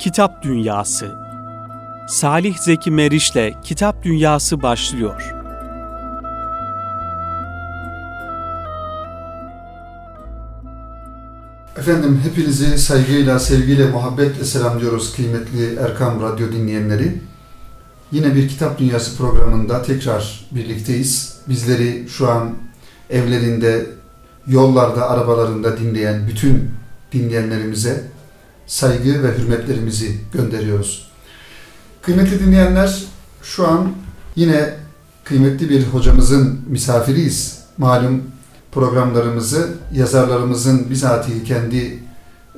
Kitap Dünyası Salih Zeki Meriç'le Kitap Dünyası başlıyor. Efendim hepinizi saygıyla, sevgiyle, muhabbetle selamlıyoruz kıymetli Erkam Radyo dinleyenleri. Yine bir Kitap Dünyası programında tekrar birlikteyiz. Bizleri şu an evlerinde, yollarda, arabalarında dinleyen bütün dinleyenlerimize saygı ve hürmetlerimizi gönderiyoruz. Kıymetli dinleyenler, şu an yine kıymetli bir hocamızın misafiriyiz. Malum programlarımızı yazarlarımızın bizatihi kendi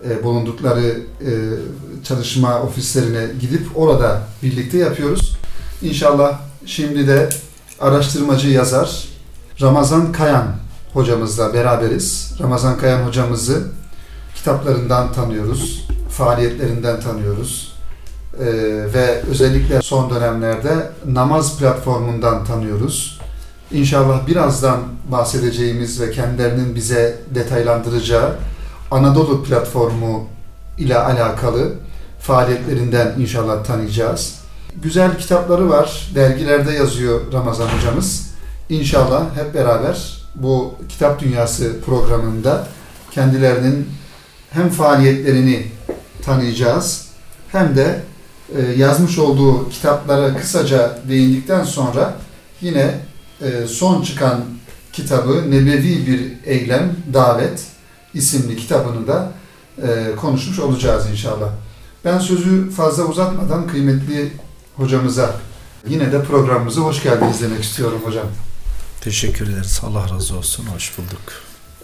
e, bulundukları e, çalışma ofislerine gidip orada birlikte yapıyoruz. İnşallah şimdi de araştırmacı yazar Ramazan Kayan hocamızla beraberiz. Ramazan Kayan hocamızı kitaplarından tanıyoruz, faaliyetlerinden tanıyoruz ee, ve özellikle son dönemlerde namaz platformundan tanıyoruz. İnşallah birazdan bahsedeceğimiz ve kendilerinin bize detaylandıracağı Anadolu platformu ile alakalı faaliyetlerinden inşallah tanıyacağız. Güzel kitapları var, dergilerde yazıyor Ramazan hocamız. İnşallah hep beraber bu Kitap Dünyası programında kendilerinin hem faaliyetlerini tanıyacağız hem de e, yazmış olduğu kitaplara kısaca değindikten sonra yine e, son çıkan kitabı Nebevi Bir Eylem Davet isimli kitabını da e, konuşmuş olacağız inşallah. Ben sözü fazla uzatmadan kıymetli hocamıza yine de programımıza hoş geldiniz demek istiyorum hocam. Teşekkür ederiz. Allah razı olsun. Hoş bulduk.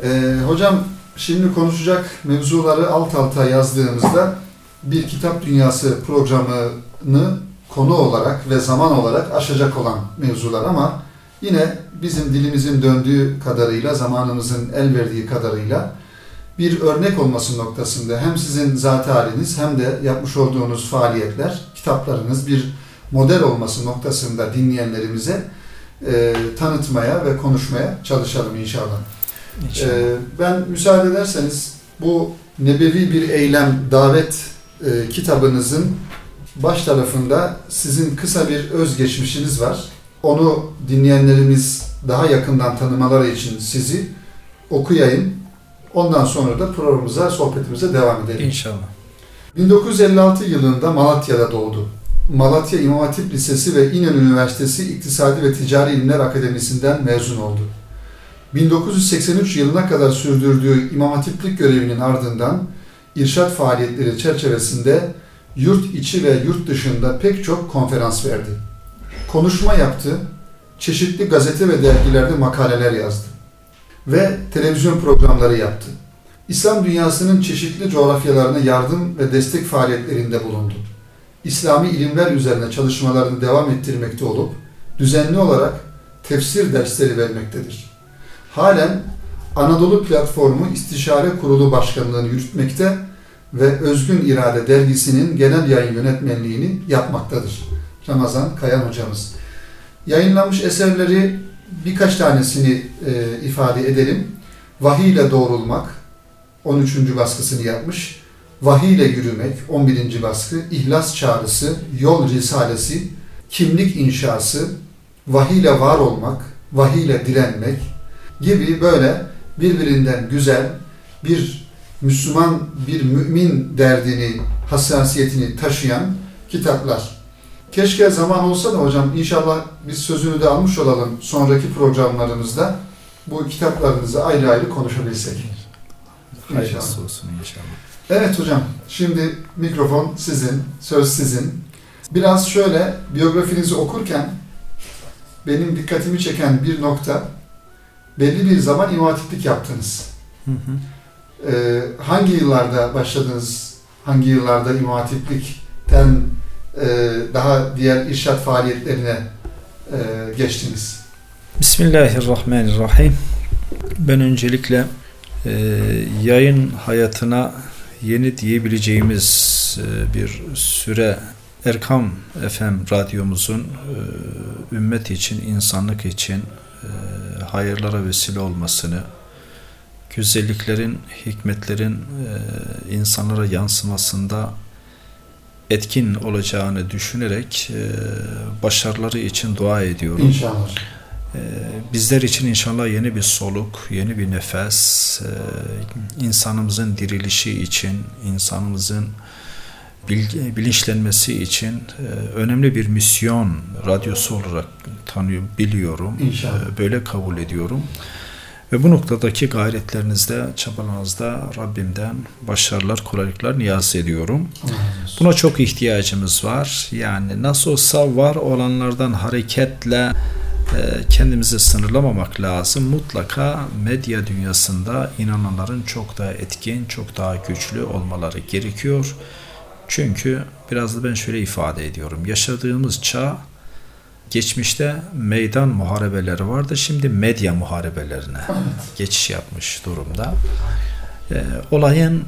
Ee, hocam şimdi konuşacak mevzuları alt alta yazdığımızda bir kitap dünyası programını konu olarak ve zaman olarak aşacak olan mevzular ama yine bizim dilimizin döndüğü kadarıyla, zamanımızın el verdiği kadarıyla bir örnek olması noktasında hem sizin zat haliniz hem de yapmış olduğunuz faaliyetler, kitaplarınız bir model olması noktasında dinleyenlerimize e, tanıtmaya ve konuşmaya çalışalım inşallah. İnşallah. E, ben müsaade ederseniz bu nebevi bir eylem davet e, kitabınızın baş tarafında sizin kısa bir özgeçmişiniz var. Onu dinleyenlerimiz daha yakından tanımaları için sizi okuyayım. Ondan sonra da programımıza, sohbetimize devam edelim. İnşallah. 1956 yılında Malatya'da doğdu. Malatya İmam Hatip Lisesi ve İnönü Üniversitesi İktisadi ve Ticari İlimler Akademisi'nden mezun oldu. 1983 yılına kadar sürdürdüğü İmam Hatiplik görevinin ardından irşat faaliyetleri çerçevesinde yurt içi ve yurt dışında pek çok konferans verdi. Konuşma yaptı, çeşitli gazete ve dergilerde makaleler yazdı ve televizyon programları yaptı. İslam dünyasının çeşitli coğrafyalarına yardım ve destek faaliyetlerinde bulundu. İslami ilimler üzerine çalışmalarını devam ettirmekte olup düzenli olarak tefsir dersleri vermektedir. Halen Anadolu Platformu İstişare Kurulu Başkanlığını yürütmekte ve Özgün İrade Dergisi'nin genel yayın yönetmenliğini yapmaktadır. Ramazan Kayan hocamız. Yayınlanmış eserleri birkaç tanesini e, ifade edelim. Vahiy ile doğrulmak 13. baskısını yapmış. Vahiy ile yürümek 11. baskı, İhlas çağrısı, Yol Risalesi, Kimlik inşası, Vahiy ile var olmak, Vahiy ile direnmek gibi böyle birbirinden güzel bir Müslüman, bir mümin derdini, hassasiyetini taşıyan kitaplar. Keşke zaman olsa da hocam inşallah biz sözünü de almış olalım sonraki programlarımızda bu kitaplarınızı ayrı ayrı konuşabilsek. Hayırlısı olsun inşallah. Evet hocam, şimdi mikrofon sizin, söz sizin. Biraz şöyle biyografinizi okurken benim dikkatimi çeken bir nokta belli bir zaman imatiplik yaptınız. Hı hı. Ee, hangi yıllarda başladınız? Hangi yıllarda imatiplikten e, daha diğer irşat faaliyetlerine e, geçtiniz? Bismillahirrahmanirrahim. Ben öncelikle e, yayın hayatına yeni diyebileceğimiz e, bir süre Erkam FM radyomuzun e, ümmet için, insanlık için hayırlara vesile olmasını, güzelliklerin, hikmetlerin insanlara yansımasında etkin olacağını düşünerek e, başarıları için dua ediyorum. İnşallah. E, bizler için inşallah yeni bir soluk, yeni bir nefes, e, insanımızın dirilişi için, insanımızın bilinçlenmesi için e, önemli bir misyon radyosu olarak tanıyorum, biliyorum. İnşallah. E, böyle kabul ediyorum. Ve bu noktadaki gayretlerinizde, çabalarınızda Rabbimden başarılar, kolaylıklar niyaz ediyorum. Buna çok ihtiyacımız var. Yani nasıl olsa var olanlardan hareketle e, kendimizi sınırlamamak lazım. Mutlaka medya dünyasında inananların çok daha etkin, çok daha güçlü olmaları gerekiyor. Çünkü biraz da ben şöyle ifade ediyorum. Yaşadığımız çağ geçmişte meydan muharebeleri vardı. Şimdi medya muharebelerine geçiş yapmış durumda. E, olayın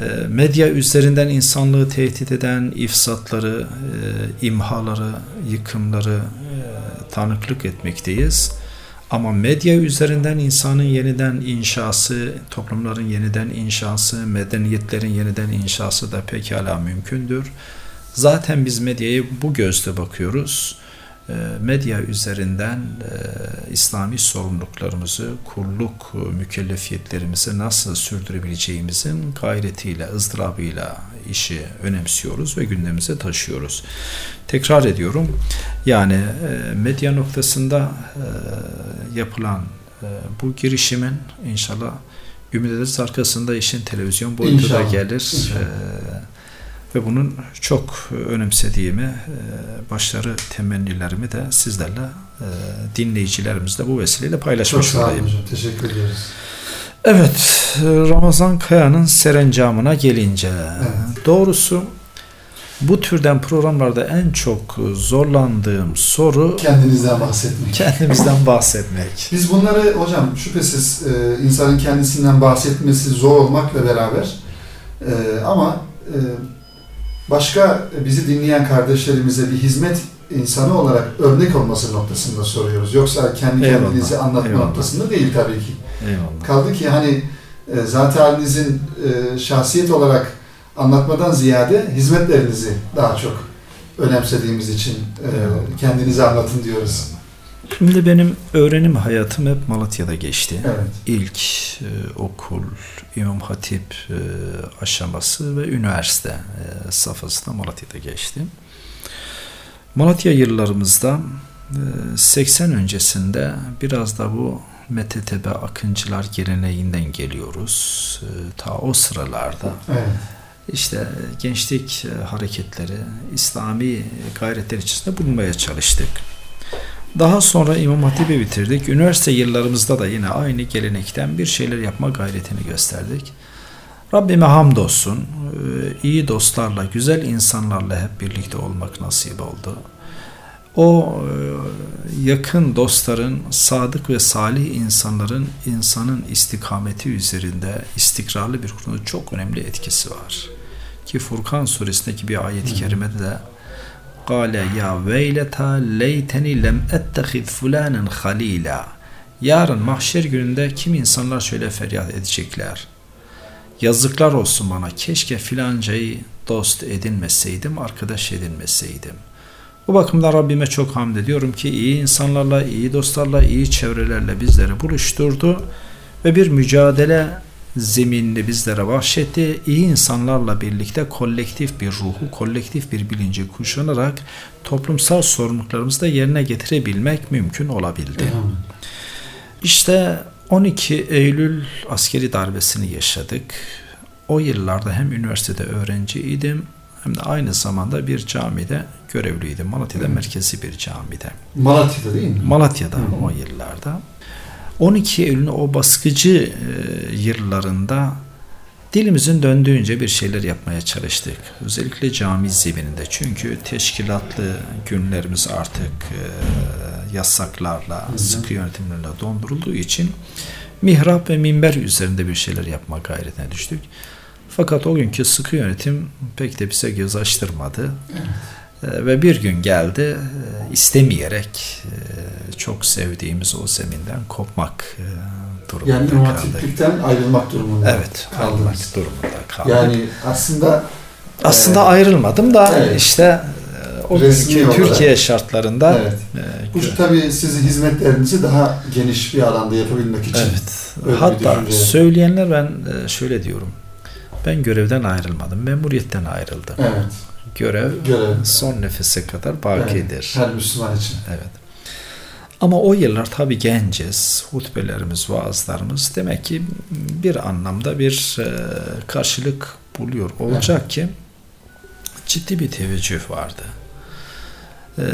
e, medya üzerinden insanlığı tehdit eden ifsatları, e, imhaları, yıkımları e, tanıklık etmekteyiz. Ama medya üzerinden insanın yeniden inşası, toplumların yeniden inşası, medeniyetlerin yeniden inşası da pekala mümkündür. Zaten biz medyaya bu gözle bakıyoruz. Ee, medya üzerinden e, İslami sorumluluklarımızı, kulluk mükellefiyetlerimizi nasıl sürdürebileceğimizin gayretiyle, ızdırabıyla işi önemsiyoruz ve gündemimize taşıyoruz. Tekrar ediyorum, yani e, medya noktasında e, yapılan bu girişimin inşallah ümit ederiz arkasında işin televizyon boyutu da gelir. İnşallah ve bunun çok önemsediğimi, e, başarı temennilerimi de sizlerle e, dinleyicilerimizle bu vesileyle paylaşmış çok olayım. Teşekkür ediyoruz. Evet, Ramazan Kaya'nın serencamına gelince evet. doğrusu bu türden programlarda en çok zorlandığım soru kendinizden bahsetmek. Kendimizden bahsetmek. Biz bunları hocam şüphesiz e, insanın kendisinden bahsetmesi zor olmakla beraber ama başka bizi dinleyen kardeşlerimize bir hizmet insanı olarak örnek olması noktasında soruyoruz. Yoksa kendi Eyvallah. kendinizi anlatma Eyvallah. noktasında değil tabii ki. Eyvallah. Kaldı ki hani e, zat halinizin e, şahsiyet olarak anlatmadan ziyade hizmetlerinizi daha çok önemsediğimiz için e, kendinizi anlatın diyoruz. Şimdi benim öğrenim hayatım hep Malatya'da geçti. Evet. İlk e, okul, İmam Hatip e, aşaması ve üniversite e, safhasında Malatya'da geçtim. Malatya yıllarımızda e, 80 öncesinde biraz da bu MTTB Akıncılar geleneğinden geliyoruz. E, ta o sıralarda evet. işte gençlik e, hareketleri, İslami gayretler içerisinde bulunmaya çalıştık. Daha sonra İmam Hatip'i bitirdik. Üniversite yıllarımızda da yine aynı gelenekten bir şeyler yapma gayretini gösterdik. Rabbime hamdolsun. Ee, iyi dostlarla, güzel insanlarla hep birlikte olmak nasip oldu. O e, yakın dostların, sadık ve salih insanların insanın istikameti üzerinde istikrarlı bir konuda çok önemli etkisi var. Ki Furkan suresindeki bir ayet-i kerimede de Kale ya veyleta leyteni lem ettehiz fulanen halila. Yarın mahşer gününde kim insanlar şöyle feryat edecekler. Yazıklar olsun bana keşke filancayı dost edinmeseydim, arkadaş edinmeseydim. Bu bakımdan Rabbime çok hamd ediyorum ki iyi insanlarla, iyi dostlarla, iyi çevrelerle bizleri buluşturdu ve bir mücadele zeminini bizlere bahşetti. İyi insanlarla birlikte kolektif bir ruhu, kolektif bir bilinci kuşanarak toplumsal sorumluluklarımızı da yerine getirebilmek mümkün olabildi. İşte 12 Eylül askeri darbesini yaşadık. O yıllarda hem üniversitede öğrenciydim hem de aynı zamanda bir camide görevliydim. Malatya'da merkezi bir camide. Malatya'da değil mi? Malatya'da Hı. o yıllarda. 12 Eylül'ün o baskıcı e, yıllarında dilimizin döndüğünce bir şeyler yapmaya çalıştık. Özellikle cami zemininde. Çünkü teşkilatlı günlerimiz artık e, yasaklarla, hı. sıkı yönetimlerle dondurulduğu için mihrap ve minber üzerinde bir şeyler yapma gayretine düştük. Fakat o günkü sıkı yönetim pek de bize göz açtırmadı. Evet. Ee, ve bir gün geldi e, istemeyerek e, çok sevdiğimiz o zeminden kopmak e, durumunda yani kaldık. Yani ayrılmak durumunda Evet, ayrılmak durumunda kaldık. Yani aslında Aslında Evet. ayrılmadım da Evet. işte e, o Resmi günkü olarak. Türkiye şartlarında Evet. e, Bu tabii sizin hizmetlerinizi daha geniş bir alanda yapabilmek için. Evet. Hatta söyleyenler ben e, şöyle diyorum. Ben görevden ayrılmadım. Memuriyetten ayrıldım. Evet. Görev Görev. son nefese kadar bakidir. Evet, Her Müslüman için. Evet. Ama o yıllar tabii genciz. Hutbelerimiz, vaazlarımız demek ki bir anlamda bir e, karşılık buluyor. Olacak ki ciddi bir teveccüh vardı. E,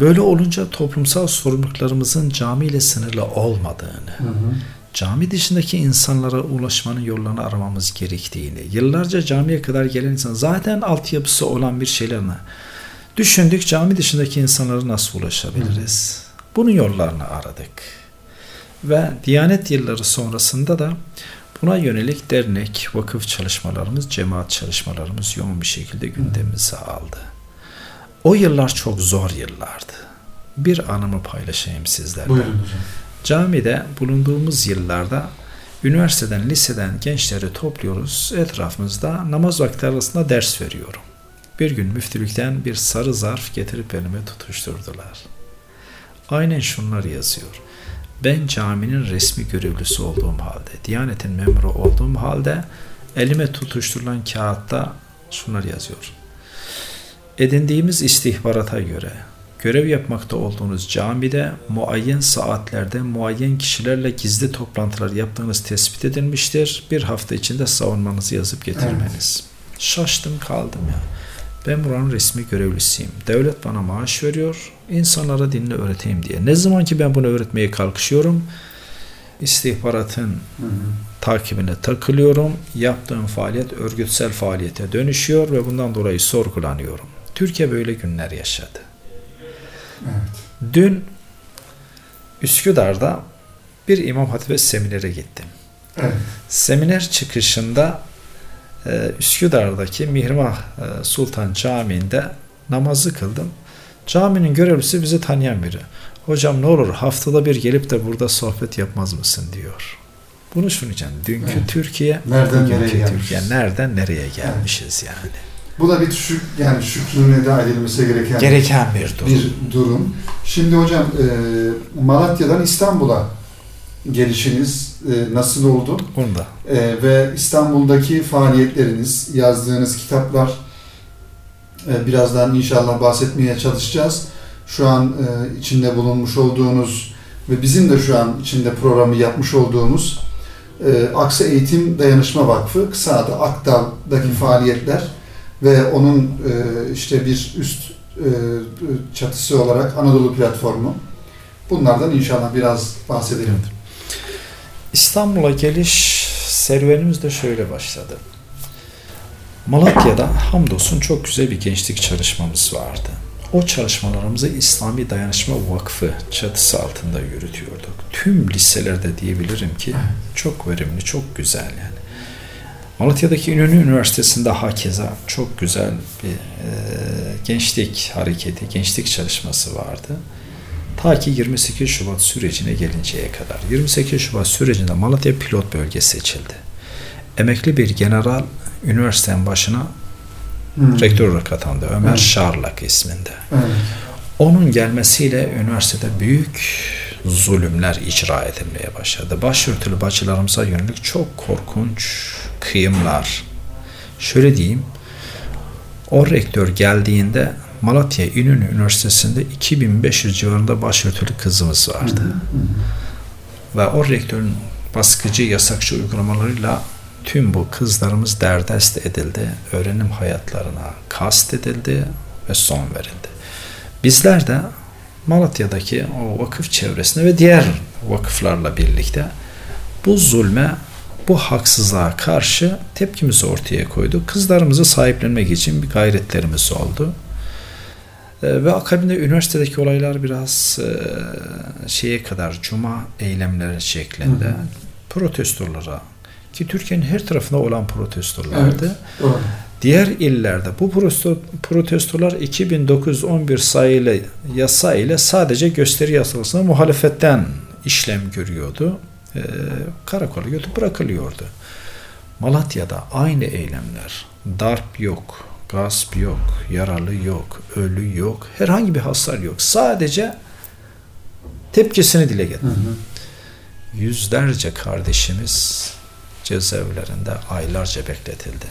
böyle olunca toplumsal sorumluluklarımızın camiyle sınırlı olmadığını, Hı hı. Cami dışındaki insanlara ulaşmanın yollarını aramamız gerektiğini, yıllarca camiye kadar gelen insan zaten altyapısı olan bir şeylerine düşündük cami dışındaki insanlara nasıl ulaşabiliriz? Bunun yollarını aradık. Ve Diyanet yılları sonrasında da buna yönelik dernek, vakıf çalışmalarımız, cemaat çalışmalarımız yoğun bir şekilde gündemimize aldı. O yıllar çok zor yıllardı. Bir anımı paylaşayım sizlerle. Buyurun hocam. Camide bulunduğumuz yıllarda üniversiteden, liseden gençleri topluyoruz. Etrafımızda namaz vakti arasında ders veriyorum. Bir gün müftülükten bir sarı zarf getirip elime tutuşturdular. Aynen şunlar yazıyor. Ben caminin resmi görevlisi olduğum halde, Diyanet'in memuru olduğum halde elime tutuşturulan kağıtta şunlar yazıyor. Edindiğimiz istihbarata göre görev yapmakta olduğunuz camide muayyen saatlerde muayyen kişilerle gizli toplantılar yaptığınız tespit edilmiştir. Bir hafta içinde savunmanızı yazıp getirmeniz. Şaştım kaldım ya. Ben buranın resmi görevlisiyim. Devlet bana maaş veriyor. İnsanlara dinle öğreteyim diye. Ne zaman ki ben bunu öğretmeye kalkışıyorum, istihbaratın Hı hı. takibine takılıyorum. Yaptığım faaliyet örgütsel faaliyete dönüşüyor ve bundan dolayı sorgulanıyorum. Türkiye böyle günler yaşadı. Evet. Dün Üsküdar'da bir İmam Hatip'e seminere gittim. Evet. Seminer çıkışında e, Üsküdar'daki Mihrimah e, Sultan Camii'nde namazı kıldım. Caminin görevlisi bizi tanıyan biri. Hocam ne olur haftada bir gelip de burada sohbet yapmaz mısın diyor. Bunu şunun için dünkü Evet. Türkiye, Nereden bugünkü nereye gelmişiz? Türkiye nereden nereye gelmişiz yani. Bu da bir şük, yani şükrüne eda edilmesi gereken Gereken bir durum. bir durum. Şimdi hocam e, Malatya'dan İstanbul'a gelişiniz e, nasıl oldu? Bunu da E, ve İstanbul'daki faaliyetleriniz, yazdığınız kitaplar e, birazdan inşallah bahsetmeye çalışacağız. Şu an e, içinde bulunmuş olduğunuz ve bizim de şu an içinde programı yapmış olduğumuz e, Aksa Eğitim Dayanışma Vakfı, kısa adı Akdal'daki faaliyetler ve onun e, işte bir üst e, çatısı olarak Anadolu Platformu. Bunlardan inşallah biraz bahsedelim. Evet. İstanbul'a geliş serüvenimiz de şöyle başladı. Malatya'da hamdolsun çok güzel bir gençlik çalışmamız vardı. O çalışmalarımızı İslami Dayanışma Vakfı çatısı altında yürütüyorduk. Tüm liselerde diyebilirim ki çok verimli, çok güzel yani. Malatya'daki İnönü Üniversitesi'nde hakeza çok güzel bir e, gençlik hareketi, gençlik çalışması vardı. Ta ki 28 Şubat sürecine gelinceye kadar. 28 Şubat sürecinde Malatya pilot bölge seçildi. Emekli bir general üniversitenin başına Hmm. rektör olarak atandı. Ömer Evet. Şarlak isminde. Evet. Onun gelmesiyle üniversitede büyük zulümler icra edilmeye başladı. Başörtülü bacılarımıza yönelik çok korkunç kıyımlar. Şöyle diyeyim, o rektör geldiğinde Malatya İnönü Üniversitesi'nde 2500 civarında başörtülü kızımız vardı. Ve o rektörün baskıcı, yasakçı uygulamalarıyla tüm bu kızlarımız derdest edildi. Öğrenim hayatlarına kast edildi ve son verildi. Bizler de Malatya'daki o vakıf çevresinde ve diğer vakıflarla birlikte bu zulme, bu haksızlığa karşı tepkimizi ortaya koyduk. Kızlarımızı sahiplenmek için bir gayretlerimiz oldu. Ee, Ve akabinde üniversitedeki olaylar biraz e, şeye kadar cuma eylemleri şeklinde Hı hı. protestolara ki Türkiye'nin her tarafında olan protestolardı. Evet. Doğru. Diğer illerde bu protesto, protestolar 2911 sayılı yasa ile sadece gösteri yasasına muhalefetten işlem görüyordu. Ee, karakola götürüp bırakılıyordu. Malatya'da aynı eylemler, darp yok, gasp yok, yaralı yok, ölü yok, herhangi bir hasar yok. Sadece tepkisini dile getirdi. Yüzlerce kardeşimiz cezaevlerinde aylarca bekletildi.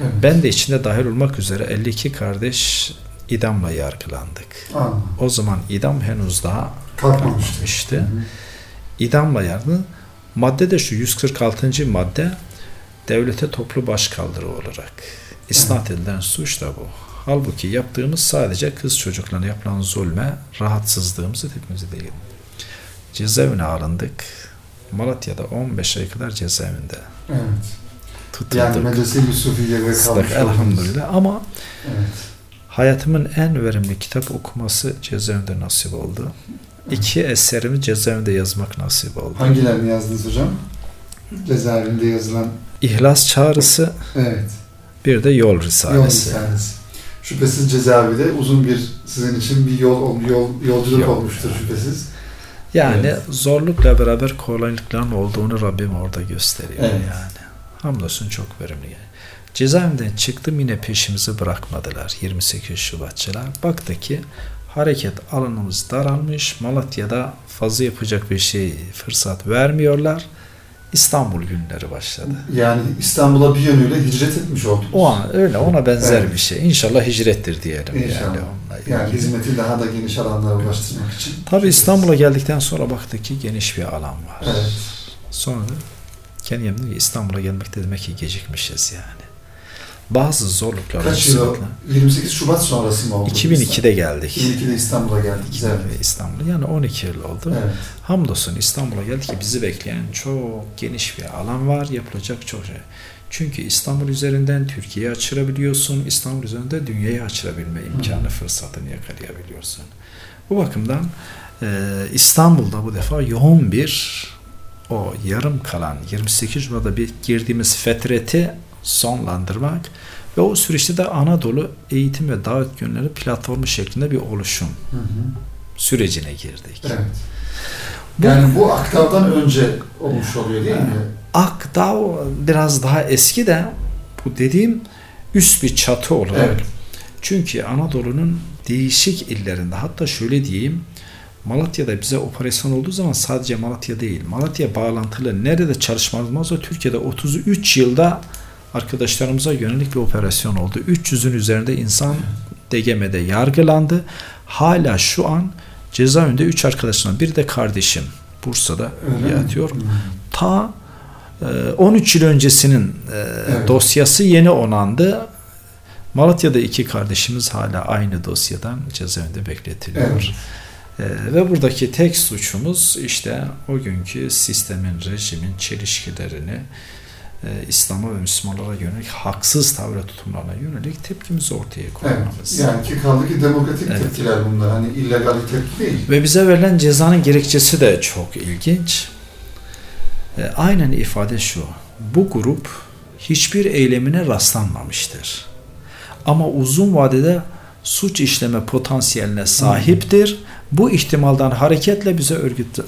Evet. Ben de içinde dahil olmak üzere 52 kardeş idamla yargılandık. Anladım. O zaman idam henüz daha Kalkmamıştı. kalkmamıştı. Hı hı. İdamla yargı. Madde de şu 146. madde devlete toplu başkaldırı olarak isnat edilen suç da bu. Halbuki yaptığımız sadece kız çocuklarına yapılan zulme rahatsızlığımızı tepkimizi değil. Cezaevine alındık. Malatya'da 15 ay kadar cezaevinde Evet. tutuldık. Yani medrese Yusufiye'de kalmış oldunuz. elhamdülillah ama Evet. hayatımın en verimli kitap okuması cezaevinde nasip oldu. İki eserimi cezaevinde yazmak nasip oldu. Hangilerini yazdınız hocam? Cezaevinde yazılan İhlas Çağrısı evet. bir de Yol Yol Risalesi. Risalesi. Şüphesiz cezaevi de uzun bir sizin için bir yol yol yolculuk Yol. olmuştur şüphesiz. Yani Evet. zorlukla beraber kolaylıkların olduğunu Rabbim orada gösteriyor Evet. yani. Hamdolsun çok verimli. Yani. Cezaevinden çıktım yine peşimizi bırakmadılar 28 Şubatçılar. Baktı ki hareket alanımız daralmış. Malatya'da fazla yapacak bir şey fırsat vermiyorlar. İstanbul günleri başladı. Yani İstanbul'a bir yönüyle hicret etmiş oldunuz. O an öyle ona benzer Evet. bir şey. İnşallah hicrettir diyelim İnşallah. yani onunla Yani hizmeti daha da geniş alanlara ulaştırmak için. Tabii İstanbul'a geldikten sonra baktık ki geniş bir alan var. Evet. Sonra kendi İstanbul'a gelmekte demek ki gecikmişiz yani. Bazı zorluklar Kaç yıl? o? sıkıntılar. 28 Şubat sonrası mı oldu? 2002'de geldik. 2002'de İstanbul'a geldik. Ve İstanbul. Yani 12 yıl oldu. Evet. Hamdolsun İstanbul'a geldik ki bizi bekleyen çok geniş bir alan var. Yapılacak çok şey. Çünkü İstanbul üzerinden Türkiye'yi açırabiliyorsun. İstanbul üzerinde dünyayı açırabilme imkanı, fırsatını yakalayabiliyorsun. Bu bakımdan e, İstanbul'da bu defa yoğun bir o yarım kalan 28 Şubat'ta bir girdiğimiz fetreti sonlandırmak ve o süreçte de Anadolu Eğitim ve Davet Günleri platformu şeklinde bir oluşum Hı hı. sürecine girdik. Evet. Bu- Yani bu Aktav'dan önce olmuş oluyor değil mi? Akdağ biraz daha eski de bu dediğim üst bir çatı olarak. Evet. Çünkü Anadolu'nun değişik illerinde hatta şöyle diyeyim Malatya'da bize operasyon olduğu zaman sadece Malatya değil. Malatya bağlantılı nerede çalışmamız varsa Türkiye'de 33 yılda arkadaşlarımıza yönelik bir operasyon oldu. 300'ün üzerinde insan DGM'de yargılandı. Hala şu an cezaevinde 3 arkadaşımdan biri de kardeşim Bursa'da Öyle mi? yatıyor. Hı. Ta e, 13 yıl öncesinin e, Evet. dosyası yeni onandı. Malatya'da iki kardeşimiz hala aynı dosyadan cezaevinde bekletiliyor. Evet. E, ve buradaki tek suçumuz işte o günkü sistemin, rejimin çelişkilerini e, İslam'a ve Müslümanlara yönelik haksız tavra tutumlarına yönelik tepkimizi ortaya Evet. koymamız. Yani ki kaldı ki demokratik Evet. tepkiler bunlar. Hani illegal tepki değil. Ve bize verilen cezanın gerekçesi de çok ilginç. E, aynen ifade şu. Bu grup hiçbir eylemine rastlanmamıştır. Ama uzun vadede suç işleme potansiyeline sahiptir. Bu ihtimaldan hareketle bize örgüt e,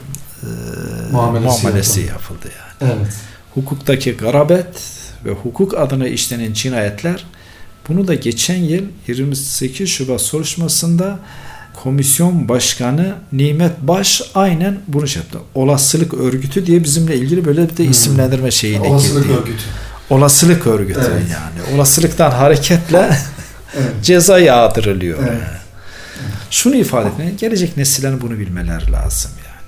Muamelesi muamelesi yapıldı. yapıldı yani. Evet. Hukuktaki garabet ve hukuk adına işlenen cinayetler bunu da geçen yıl 28 Şubat soruşturmasında komisyon başkanı Nimet Baş aynen bunu şey yaptı. Olasılık örgütü diye bizimle ilgili böyle bir de Hmm. isimlendirme şeyine Olasılık girdi. örgütü. Olasılık örgütü Evet. yani. Olasılıktan hareketle Evet. ceza yağdırılıyor. Evet. yani. Şunu ifade etmeye, gelecek nesillerin bunu bilmeleri lazım yani.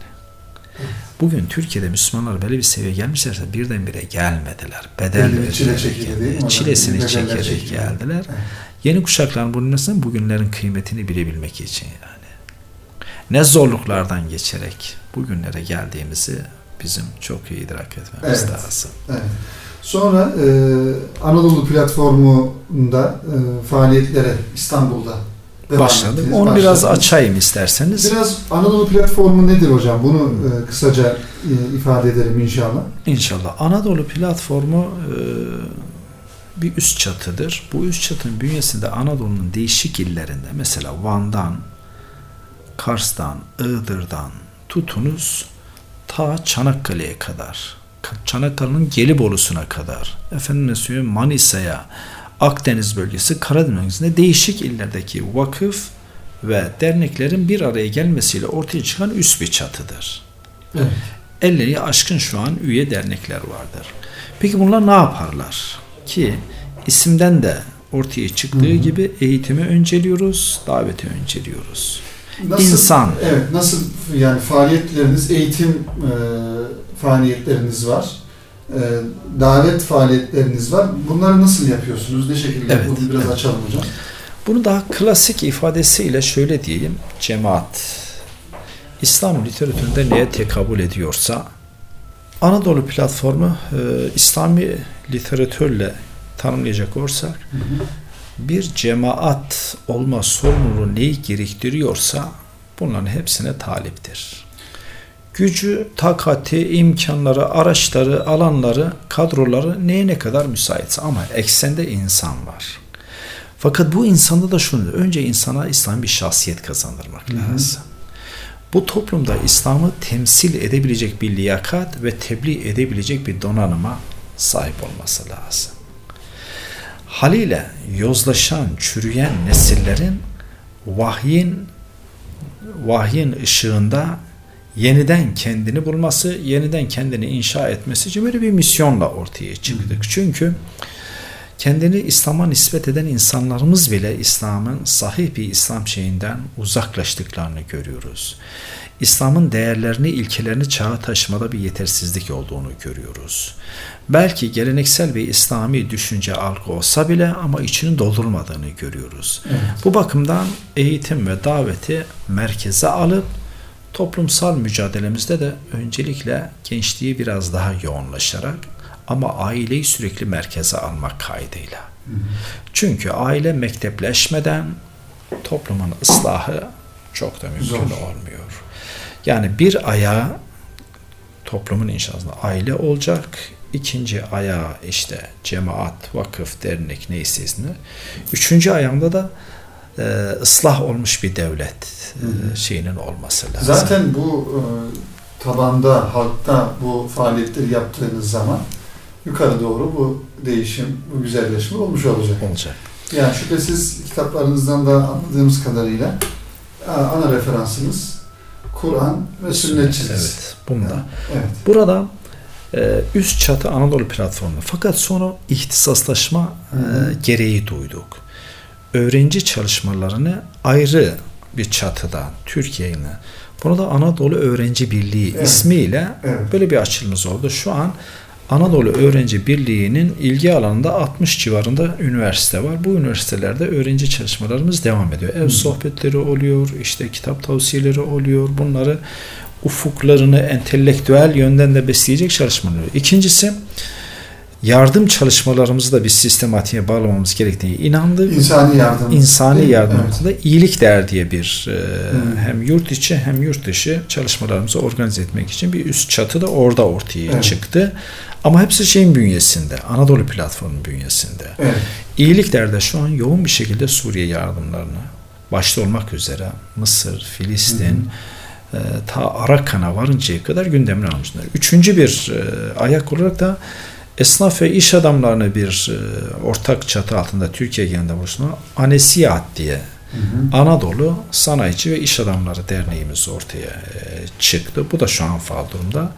Bugün Türkiye'de Müslümanlar böyle bir seviyeye gelmişlerse birdenbire gelmediler. Bedel bir çile? Çilesini çekerek çekildi. geldiler. Evet. Yeni kuşakların bunun nesin? Bugünlerin kıymetini bilebilmek için yani. Ne zorluklardan geçerek bugünlere geldiğimizi bizim çok iyi idrak etmemiz Evet. lazım. Evet. Sonra e, Anadolu platformunda e, faaliyetlere İstanbul'da devam Başladık. ettiniz, Onu biraz başladınız. açayım isterseniz. Biraz Anadolu platformu nedir hocam? Bunu e, kısaca e, ifade edelim inşallah. İnşallah. Anadolu platformu e, bir üst çatıdır. Bu üst çatının bünyesinde Anadolu'nun değişik illerinde mesela Van'dan, Kars'tan, Iğdır'dan tutunuz ta Çanakkale'ye kadar, Çanakkale'nin Gelibolu'suna kadar, efendim söyleyeyim Manisa'ya, Akdeniz bölgesi, Karadeniz bölgesinde değişik illerdeki vakıf ve derneklerin bir araya gelmesiyle ortaya çıkan üst bir çatıdır. Evet. 50'yi aşkın şu an üye dernekler vardır. Peki bunlar ne yaparlar? Ki isimden de ortaya çıktığı Hı hı. gibi eğitimi önceliyoruz, daveti önceliyoruz. Nasıl, İnsan. Evet, nasıl yani faaliyetleriniz, eğitim e, faaliyetleriniz var. E, davet faaliyetleriniz var. Bunları nasıl yapıyorsunuz? Ne şekilde? Evet, Bunu biraz evet. açalım hocam. Bunu daha klasik ifadesiyle şöyle diyeyim. Cemaat İslam literatüründe neye tekabül ediyorsa Anadolu platformu e, İslami literatürle tanımlayacak olursak Hı hı. bir cemaat olma sorumluluğu neyi gerektiriyorsa bunların hepsine taliptir. Gücü, takati, imkanları, araçları, alanları, kadroları neye ne kadar müsaitse ama eksende insan var. Fakat bu insanda da şunu, önce insana İslam bir şahsiyet kazandırmak Hı hı. lazım. Bu toplumda İslam'ı temsil edebilecek bir liyakat ve tebliğ edebilecek bir donanıma sahip olması lazım. Haliyle yozlaşan, çürüyen nesillerin vahyin vahyin ışığında yeniden kendini bulması, yeniden kendini inşa etmesi için böyle bir misyonla ortaya çıktık. Çünkü kendini İslam'a nispet eden insanlarımız bile İslam'ın sahih bir İslam şeyinden uzaklaştıklarını görüyoruz. İslam'ın değerlerini, ilkelerini çağa taşımada bir yetersizlik olduğunu görüyoruz. Belki geleneksel bir İslami düşünce algı olsa bile ama içinin doldurulmadığını görüyoruz. Evet. Bu bakımdan eğitim ve daveti merkeze alıp toplumsal mücadelemizde de öncelikle gençliği biraz daha yoğunlaşarak ama aileyi sürekli merkeze almak kaydıyla. Hı hı. Çünkü aile mektepleşmeden toplumun ıslahı çok da mümkün Zor. olmuyor. Yani bir ayağı toplumun inşasında aile olacak. İkinci ayağı işte cemaat, vakıf, dernek neyse ismi. Üçüncü ayağında da e, ıslah olmuş bir devlet e, şeyinin olması lazım. Zaten bu e, tabanda, halkta bu faaliyetleri yaptığınız zaman yukarı doğru bu değişim, bu güzelleşme olmuş olacak. olacak. Yani şüphesiz kitaplarınızdan da anladığımız kadarıyla a- ana referansınız Kur'an ve sünnet çizgisi. Evet. Bunda. Evet. Burada e, üst çatı Anadolu platformu. Fakat sonra ihtisaslaşma e, gereği duyduk. Öğrenci çalışmalarını ayrı bir çatıda Türkiye'yle bunu da Anadolu Öğrenci Birliği Evet. ismiyle Evet. böyle bir açılımız oldu. Şu an Anadolu Öğrenci Birliği'nin ilgi alanında 60 civarında üniversite var. Bu üniversitelerde öğrenci çalışmalarımız devam ediyor. Ev Hı. sohbetleri oluyor, işte kitap tavsiyeleri oluyor. Bunları ufuklarını entelektüel yönden de besleyecek çalışmalar oluyor. İkincisi yardım çalışmalarımızı da bir sistematiğe bağlamamız gerektiğine inandık. İnsani yardım. İnsani yardımımızda iyilik değer diye bir e, hem yurt içi hem yurt dışı çalışmalarımızı organize etmek için bir üst çatı da orada ortaya Evet. çıktı. Ama hepsi şeyin bünyesinde, Anadolu platformu bünyesinde. Evet. İyilik derde şu an yoğun bir şekilde Suriye yardımlarını başta olmak üzere Mısır, Filistin, e, ta Arakan'a varıncaya kadar gündemine almışlar. Üçüncü bir e, ayak olarak da esnaf ve iş adamlarını bir e, ortak çatı altında Türkiye genelinde buluşturan Anesiyat diye Hı hı. Anadolu Sanayici ve İş Adamları Derneğimiz ortaya e, çıktı. Bu da şu an faal durumda.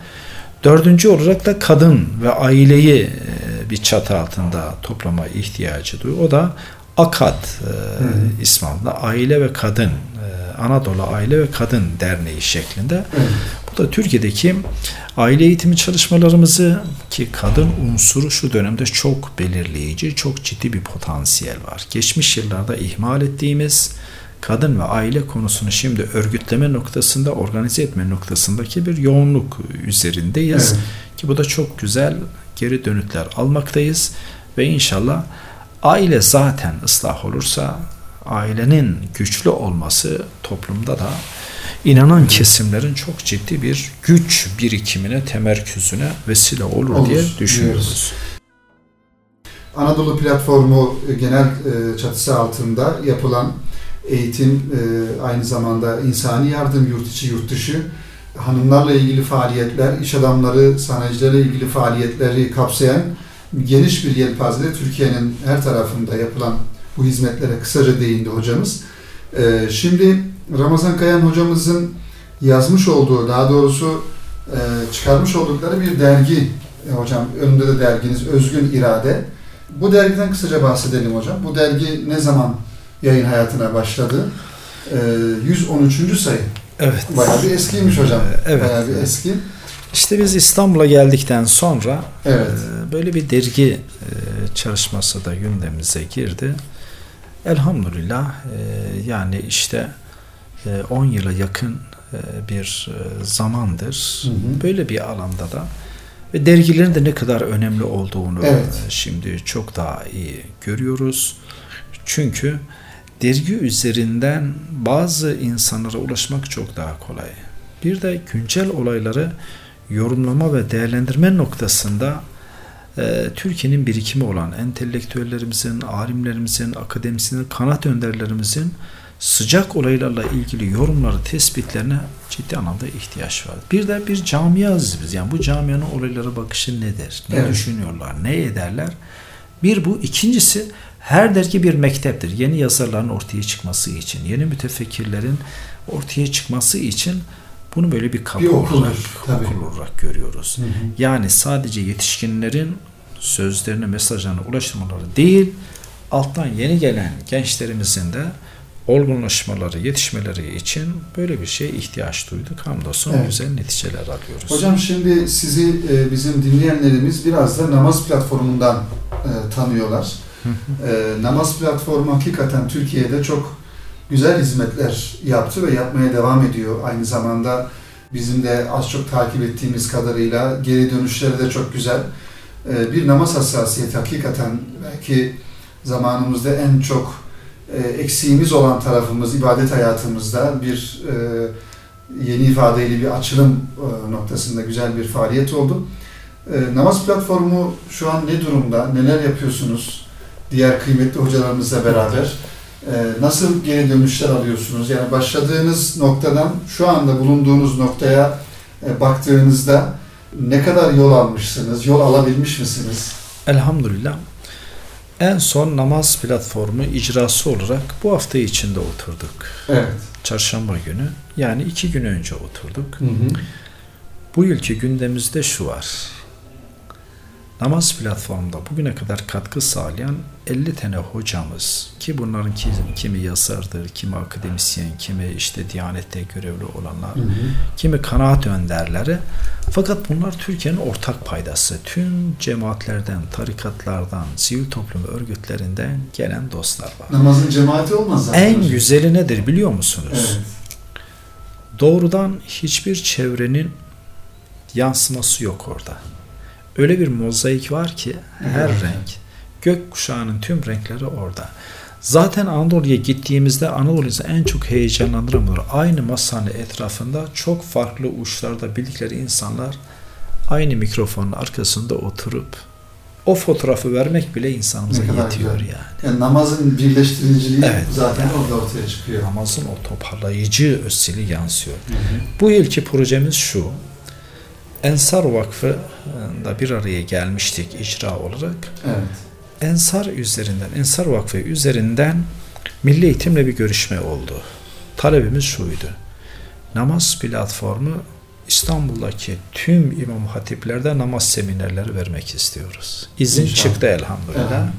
Dördüncü olarak da kadın ve aileyi e, bir çatı altında toplama ihtiyacı duyuyor. O da AKAD e, Hı. ismi altında Aile ve Kadın Anadolu Aile ve Kadın Derneği şeklinde. Evet. Bu da Türkiye'deki aile eğitimi çalışmalarımızı ki kadın unsuru şu dönemde çok belirleyici, çok ciddi bir potansiyel var. Geçmiş yıllarda ihmal ettiğimiz kadın ve aile konusunu şimdi örgütleme noktasında, organize etme noktasındaki bir yoğunluk üzerindeyiz. Evet. Ki bu da çok güzel geri dönütler almaktayız ve inşallah aile zaten ıslah olursa ailenin güçlü olması toplumda da inanan kesimlerin çok ciddi bir güç birikimine, temerküzüne vesile olur, Olur, diye diyoruz. düşünüyoruz. Anadolu Platformu e, genel e, çatısı altında yapılan eğitim e, aynı zamanda insani yardım yurt içi yurt dışı hanımlarla ilgili faaliyetler, iş adamları, sanayicilerle ilgili faaliyetleri kapsayan geniş bir yelpazede Türkiye'nin her tarafında yapılan bu hizmetlere kısaca değindi hocamız. Şimdi Ramazan Kayan hocamızın yazmış olduğu, daha doğrusu e, çıkarmış oldukları bir dergi e, hocam. Önünde de derginiz Özgün İrade. Bu dergiden kısaca bahsedelim hocam. Bu dergi ne zaman yayın hayatına başladı? E, 113. sayı. Evet. Bayağı bir eskiymiş hocam. Evet. Bayağı bir eski. İşte biz İstanbul'a geldikten sonra Evet. e, böyle bir dergi e, çalışması da gündemimize girdi. Elhamdülillah e, yani işte e, 10 yıla yakın e, bir e, zamandır Hı hı. böyle bir alanda da ve dergilerin de ne kadar önemli olduğunu Evet. e, şimdi çok daha iyi görüyoruz. Çünkü dergi üzerinden bazı insanlara ulaşmak çok daha kolay. Bir de güncel olayları yorumlama ve değerlendirme noktasında e, Türkiye'nin birikimi olan entelektüellerimizin, alimlerimizin, akademisyenin, kanat önderlerimizin sıcak olaylarla ilgili yorumları, tespitlerine ciddi anlamda ihtiyaç var. Bir de bir camiayız biz. Yani bu camianın olaylara bakışı nedir? Ne Evet. düşünüyorlar? Ne ederler? Bir bu. ikincisi her dergi bir mekteptir. Yeni yazarların ortaya çıkması için, yeni mütefekkirlerin ortaya çıkması için bunu böyle bir kapı Bir okuldur, olarak, tabii. okul olarak görüyoruz. Hı hı. Yani sadece yetişkinlerin sözlerini, mesajlarını ulaştırmaları değil, alttan yeni gelen gençlerimizin de olgunlaşmaları, yetişmeleri için böyle bir şeye ihtiyaç duyduk. Hamdolsun Evet. güzel neticeler alıyoruz. Hocam şimdi sizi e, bizim dinleyenlerimiz biraz da namaz platformundan e, tanıyorlar. E, namaz platformu hakikaten Türkiye'de çok güzel hizmetler yaptı ve yapmaya devam ediyor. Aynı zamanda bizim de az çok takip ettiğimiz kadarıyla geri dönüşleri de çok güzel. E, bir namaz hassasiyeti hakikaten belki zamanımızda en çok e, eksiğimiz olan tarafımız ibadet hayatımızda bir e, yeni ifadeyle bir açılım e, noktasında güzel bir faaliyet oldu. E, namaz platformu şu an ne durumda? Neler yapıyorsunuz? Diğer kıymetli hocalarımızla beraber. Nasıl geri dönüşler alıyorsunuz? Yani başladığınız noktadan şu anda bulunduğunuz noktaya baktığınızda ne kadar yol almışsınız? Yol alabilmiş misiniz? Elhamdülillah. En son namaz platformu icrası olarak bu hafta içinde oturduk. Evet. Çarşamba günü. Yani iki gün önce oturduk. Hı hı. Bu yılki gündemimizde şu var. Namaz platformunda bugüne kadar katkı sağlayan 50 tane hocamız ki bunların kimi, yazardır, kimi akademisyen, kimi işte Diyanet'te görevli olanlar, Hı hı. kimi kanaat önderleri. Fakat bunlar Türkiye'nin ortak paydası. Tüm cemaatlerden, tarikatlardan, sivil toplum örgütlerinden gelen dostlar var. Namazın cemaati olmaz zaten. En güzeli nedir biliyor musunuz? Evet. Doğrudan hiçbir çevrenin yansıması yok orada. Öyle bir mozaik var ki her Evet. renk, gök kuşağının tüm renkleri orada. Zaten Anadolu'ya gittiğimizde Anadolu'yu en çok heyecanlandıran budur. Aynı masanın etrafında çok farklı uçlarda bildikleri insanlar aynı mikrofonun arkasında oturup o fotoğrafı vermek bile insanımıza yetiyor güzel. yani. Yani namazın birleştiriciliği Evet. zaten orada ortaya çıkıyor. Namazın o toparlayıcı özelliği yansıyor. Bu yılki projemiz şu. Ensar Vakfı'nda bir araya gelmiştik icra olarak. Evet. Ensar üzerinden, Ensar Vakfı üzerinden Milli Eğitimle bir görüşme oldu. Talebimiz şuydu. Namaz platformu İstanbul'daki tüm imam hatiplerde namaz seminerleri vermek istiyoruz. İzin İnşallah. çıktı elhamdülillah. Evet.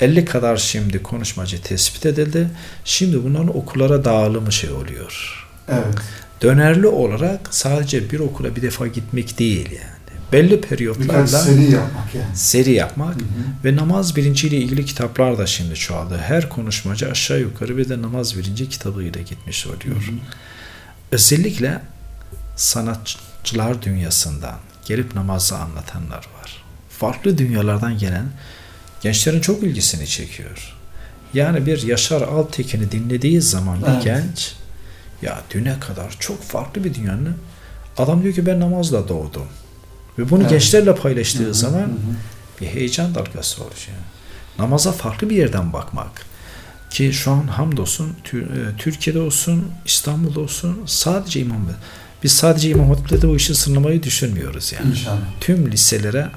50 kadar şimdi konuşmacı tespit edildi. Şimdi bunların okullara dağılımı şey oluyor. Evet. Dönerli olarak sadece bir okula bir defa gitmek değil yani. Belli Birkaç periyotlarla seri yapmak yani. seri yapmak Hı hı. ve namaz bilinciyle ilgili kitaplar da şimdi çoğaldı. Her konuşmacı aşağı yukarı bir de namaz bilinci kitabıyla gitmiş oluyor. Hı hı. Özellikle sanatçılar dünyasından gelip namazı anlatanlar var. Farklı dünyalardan gelen gençlerin çok ilgisini çekiyor. Yani bir Yaşar Altekin'i dinlediği zaman bir Evet. genç ya düne kadar çok farklı bir dünyanın adam diyor ki ben namazla doğdum. Ve bunu Evet. gençlerle paylaştığı Hı hı, zaman hı bir heyecan dalgası oluşuyor. Namaza farklı bir yerden bakmak. Ki şu an hamdolsun e, Türkiye'de olsun, İstanbul'da olsun sadece imam biz sadece imam hatipte bu işi sınırlamayı düşünmüyoruz yani. İnşallah. Tüm liselere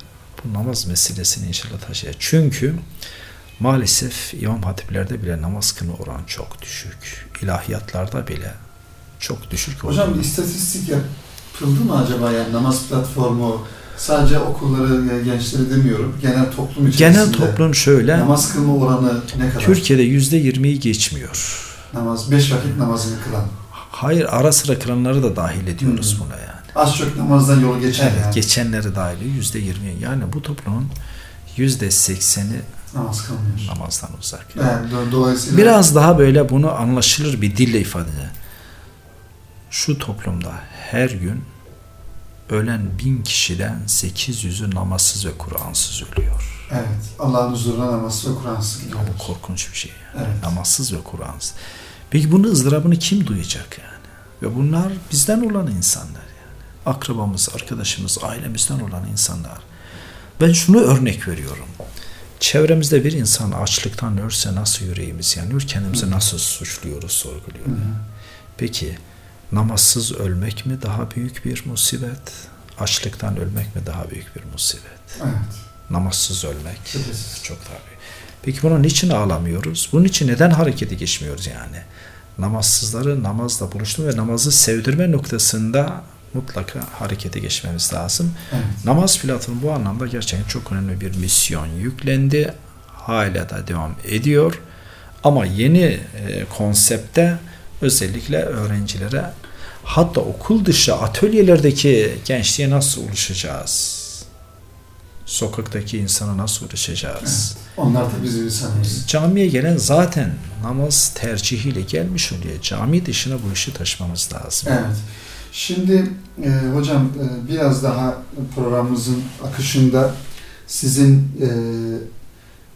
bu namaz meselesini inşallah taşıyacak. Çünkü maalesef İmam Hatiplerde bile namaz kılma oranı çok düşük. İlahiyatlarda bile çok düşük. Hocam bir istatistik yapıldı mı acaba yani namaz platformu sadece okulları, gençleri demiyorum. Genel toplum içerisinde. Genel toplum şöyle. Namaz kılma oranı ne kadar? Türkiye'de yüzde yirmiyi geçmiyor. Namaz, beş vakit namazını kılan. Hayır, ara sıra kılanları da dahil ediyoruz Hmm. buna yani. Az çok namazdan yolu geçen Evet, yani. geçenleri dahil yüzde yirmi. Yani bu toplumun yüzde sekseni Namaz kılmıyor. namazdan uzak. Yani do- dolayısıyla Biraz daha böyle bunu anlaşılır bir dille ifade edelim. Şu toplumda her gün ölen bin kişiden 800'ü namazsız ve Kur'ansız ölüyor. evet Allah'ın huzuruna namaz ve Kur'ansız Ya gidiyoruz. bu korkunç bir şey. Yani. Evet. Namazsız ve Kur'ansız. Peki bunun ızdırabını kim duyacak yani? Ve bunlar bizden olan insanlar yani. Akrabamız, arkadaşımız, ailemizden olan insanlar. Ben şunu örnek veriyorum. Çevremizde bir insan açlıktan ölse nasıl yüreğimiz yanıyor, kendimizi nasıl suçluyoruz, sorguluyoruz. Hı hı. Peki namazsız ölmek mi daha büyük bir musibet? Açlıktan ölmek mi daha büyük bir musibet? Evet. Namazsız ölmek Şüphesiz. çok daha büyük. Peki bunun niçin ağlamıyoruz? Bunun için neden harekete geçmiyoruz yani? Namazsızları namazla buluşturma ve namazı sevdirme noktasında mutlaka harekete geçmemiz lazım. Evet. Namaz platformu bu anlamda gerçekten çok önemli bir misyon yüklendi. Hala da devam ediyor. Ama yeni e, konsepte özellikle öğrencilere hatta okul dışı atölyelerdeki gençliğe nasıl ulaşacağız? Sokaktaki insana nasıl ulaşacağız? Onlar da bizim insanımız. Camiye gelen zaten namaz tercihiyle gelmiş oluyor. Cami dışına bu işi taşımamız lazım. Evet. Şimdi e, hocam e, biraz daha programımızın akışında sizin e,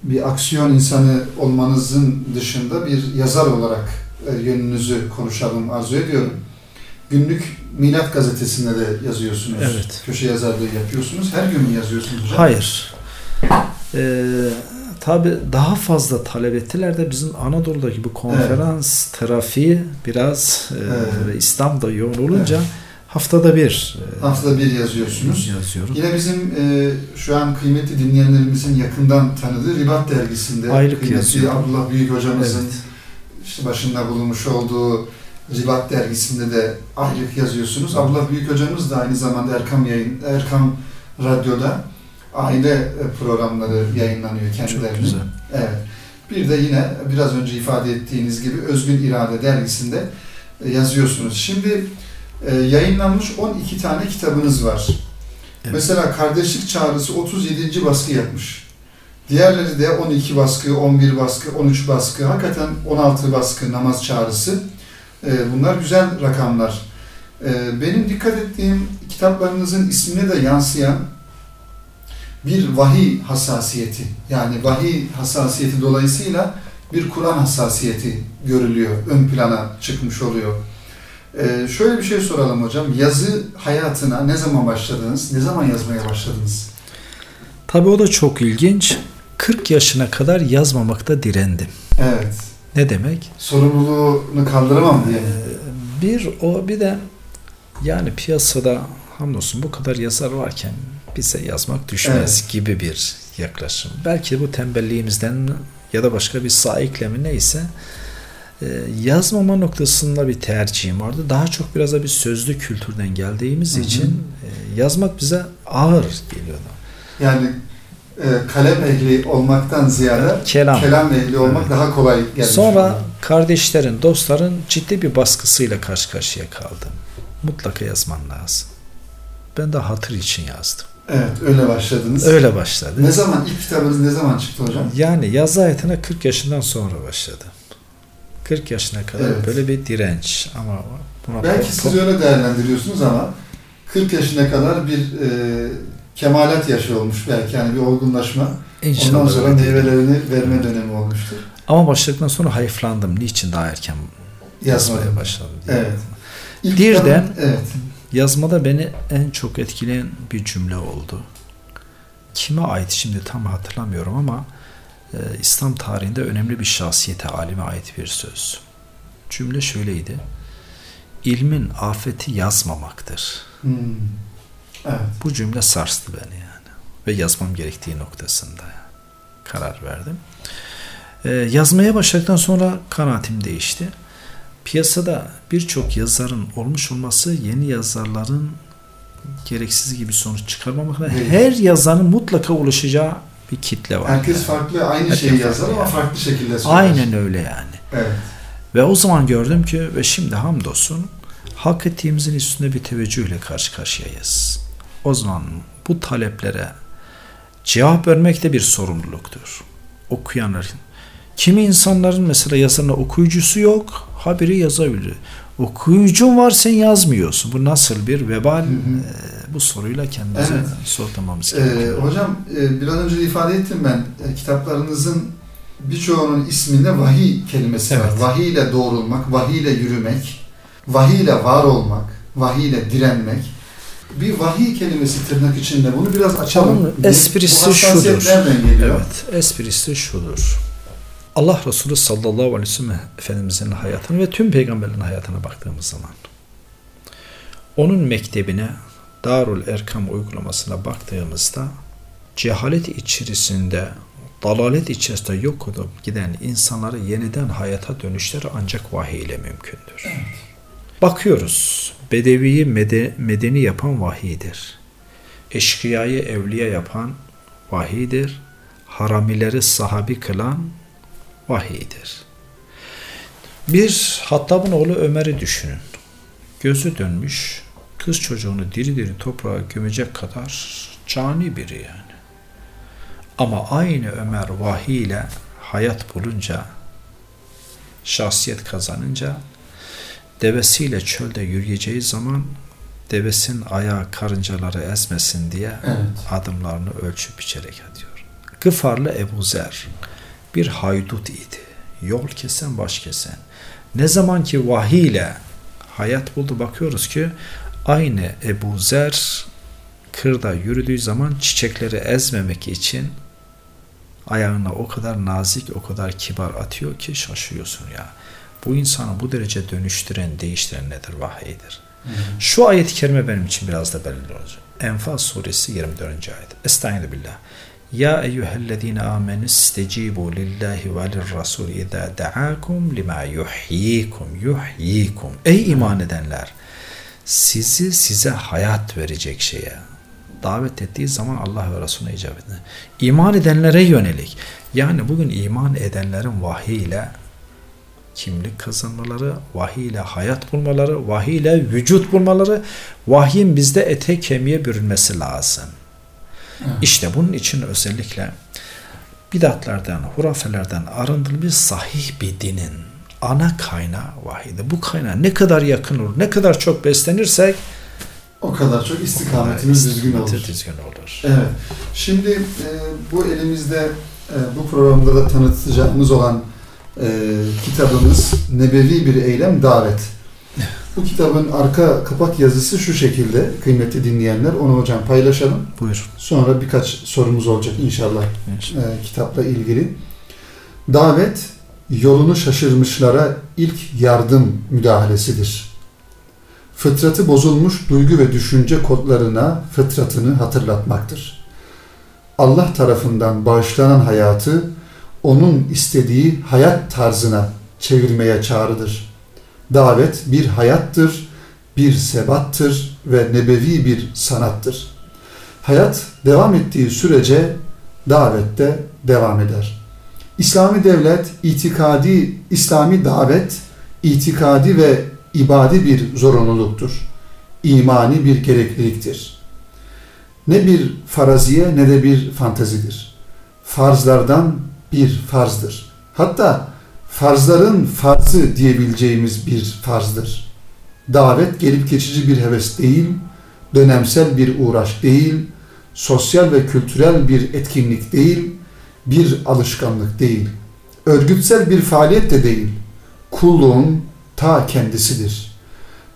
bir aksiyon insanı olmanızın dışında bir yazar olarak e, yönünüzü konuşalım arzu ediyorum. Günlük Milat gazetesinde de yazıyorsunuz. Evet. Köşe yazarlığı yapıyorsunuz. Her gün mü yazıyorsunuz hocam? Hayır. Ee, Tabi daha fazla talep ettiler de bizim Anadolu'daki bu konferans trafiği biraz e, Evet. ve İslam'da yoğun olunca Evet. haftada bir e, Haftada bir yazıyorsunuz. yazıyorum. Yine bizim e, şu an kıymetli dinleyenlerimizin yakından tanıdığı Ribat dergisinde Aylık kıymetli yazıyorum. Abdullah Büyük hocamızın Evet. işte başında bulunmuş olduğu Ribat dergisinde de aylık yazıyorsunuz. Abdullah Büyük hocamız da aynı zamanda Erkam yayın Erkam Radyo'da aile e, programları yayınlanıyor Çok kendilerinin. güzel. Evet. Bir de yine biraz önce ifade ettiğiniz gibi Özgün İrade dergisinde e, yazıyorsunuz. Şimdi e, yayınlanmış 12 tane kitabınız var. Evet. Mesela Kardeşlik Çağrısı 37. baskı yapmış. Diğerleri de 12 baskı, 11 baskı, 13 baskı, hakikaten 16 baskı namaz çağrısı. E, bunlar güzel rakamlar. E, benim dikkat ettiğim kitaplarınızın ismine de yansıyan bir vahiy hassasiyeti. Yani vahiy hassasiyeti dolayısıyla bir Kur'an hassasiyeti görülüyor, ön plana çıkmış oluyor. Ee, şöyle bir şey soralım hocam. Yazı hayatına ne zaman başladınız? Ne zaman yazmaya başladınız? Tabii o da çok ilginç. 40 yaşına kadar yazmamakta direndim. Evet. Ne demek? Sorumluluğunu kaldıramam diye. Ee, Bir o bir de yani piyasada hamdolsun bu kadar yazar varken bize yazmak düşmez gibi bir yaklaşım. Belki bu tembelliğimizden ya da başka bir saikle mi neyse e, yazmama noktasında bir tercihim vardı. Daha çok biraz da bir sözlü kültürden geldiğimiz Hı hı. için e, yazmak bize ağır geliyordu. Yani kalem ehli olmaktan ziyade Kelam. kelam ehli olmak Evet. daha kolay gelmiş. Sonra kardeşlerin, dostların ciddi bir baskısıyla karşı karşıya kaldım. Mutlaka yazman lazım. Ben de hatır için yazdım. Evet, öyle başladınız. Öyle başladı. Ne zaman, ilk kitabınız ne zaman çıktı hocam? Yani yaz hayatına 40 yaşından sonra başladım. 40 yaşına kadar Evet. böyle bir direnç ama buna Belki siz öyle değerlendiriyorsunuz ama 40 yaşına kadar bir e, kemalat yaşı olmuş belki yani bir olgunlaşma. İnşallah Ondan sonra meyvelerini verme dönemi olmuştur. Ama başladıktan sonra hayıflandım. Niçin daha erken yazmaya Yazmadım. başladım diye. Evet. İlk Bir kitabın- de- evet. Yazmada beni en çok etkileyen bir cümle oldu. Kime ait şimdi tam hatırlamıyorum ama e, İslam tarihinde önemli bir şahsiyete, alime ait bir söz. Cümle şöyleydi. İlmin afeti yazmamaktır. Hmm. Evet. Bu cümle sarstı beni yani. ve yazmam gerektiği noktasında karar verdim. Ee, yazmaya başladıktan sonra kanaatim değişti. Piyasada birçok yazarın olmuş olması yeni yazarların gereksiz gibi sonuç çıkarmamakla Evet. her yazarın mutlaka ulaşacağı bir kitle var. Herkes yani. farklı aynı Herkes şeyi yazar ama yani. farklı şekilde söyler. Aynen öyle yani. Evet. Ve o zaman gördüm ki ve şimdi hamdolsun hak ettiğimizin üstünde bir teveccühle karşı karşıyayız. O zaman bu taleplere cevap vermek de bir sorumluluktur. Okuyanların. Kimi insanların mesela yazarına okuyucusu yok, haberi yazabilir. Okuyucun var sen yazmıyorsun. Bu nasıl bir vebal? Hı hı. Ee, bu soruyla kendimize Evet. sormamız Ee, gerekiyor. hocam e, biraz önce de ifade ettim ben e, kitaplarınızın birçoğunun isminde vahiy kelimesi var. Evet. Vahiy ile doğrulmak, vahiy ile yürümek, vahiy ile var olmak, vahiy ile direnmek. Bir vahiy kelimesi tırnak içinde bunu biraz açalım. Onun esprisi şudur. Evet, esprisi şudur. Allah Resulü sallallahu aleyhi ve sellem Efendimizin hayatına ve tüm peygamberlerin hayatına baktığımız zaman onun mektebine Darul Erkam uygulamasına baktığımızda cehalet içerisinde dalalet içerisinde yok olup giden insanları yeniden hayata dönüşleri ancak vahiy ile mümkündür. Bakıyoruz. Bedeviyi mede- medeni yapan vahiydir. Eşkıyayı evliya yapan vahiydir. Haramileri sahabi kılan vahiydir. Bir Hattab'ın oğlu Ömer'i düşünün. Gözü dönmüş, kız çocuğunu diri diri toprağa gömecek kadar cani biri yani. Ama aynı Ömer vahiy ile hayat bulunca, şahsiyet kazanınca, devesiyle çölde yürüyeceği zaman devesin ayağı karıncaları ezmesin diye Evet. adımlarını ölçüp biçerek atıyor. Gıfarlı Ebu Zer bir haydut idi. Yol kesen baş kesen. Ne zaman ki vahiy ile hayat buldu bakıyoruz ki aynı Ebu Zer kırda yürüdüğü zaman çiçekleri ezmemek için ayağına o kadar nazik, o kadar kibar atıyor ki şaşıyorsun ya. Bu insanı bu derece dönüştüren, değiştiren nedir? Vahiydir. Şu ayet-i kerime benim için biraz da belirli olacak. Enfal suresi 24. ayet. Estaizu billah. Ya eyyühellezine amenü istecibu lillahi ve lirrasul izâ da'akum lima yuhyikum yuhyikum. Ey iman edenler! Sizi size hayat verecek şeye davet ettiği zaman Allah ve Resulüne icabet edin. İman edenlere yönelik. Yani bugün iman edenlerin vahiy ile kimlik kazanmaları, vahiy ile hayat bulmaları, vahiy ile vücut bulmaları, vahyin bizde ete kemiğe bürünmesi lazım. İşte bunun için özellikle bidatlardan, hurafelerden arındırılmış sahih bir dinin ana kaynağı vahiydi. Bu kaynağa ne kadar yakın olur, ne kadar çok beslenirsek O kadar çok istikametimiz düzgün olur. düzgün olur. Evet. Şimdi e, bu elimizde e, bu programda da tanıtacağımız olan e, kitabımız Nebevi Bir Eylem Davet. Bu kitabın arka kapak yazısı şu şekilde kıymetli dinleyenler. Onu hocam paylaşalım. Buyur. Sonra birkaç sorumuz olacak inşallah İnşallah. e, kitapla ilgili. Davet yolunu şaşırmışlara ilk yardım müdahalesidir. Fıtratı bozulmuş duygu ve düşünce kodlarına fıtratını hatırlatmaktır. Allah tarafından bağışlanan hayatı onun istediği hayat tarzına çevirmeye çağrıdır. Davet bir hayattır, bir sebattır ve nebevi bir sanattır. Hayat devam ettiği sürece davette devam eder. İslami devlet, itikadi, İslami davet, itikadi ve ibadi bir zorunluluktur. İmani bir gerekliliktir. Ne bir faraziye ne de bir fantezidir. Farzlardan bir farzdır. Hatta farzların farzı diyebileceğimiz bir farzdır. Davet gelip geçici bir heves değil, dönemsel bir uğraş değil, sosyal ve kültürel bir etkinlik değil, bir alışkanlık değil, örgütsel bir faaliyet de değil, kulluğun ta kendisidir.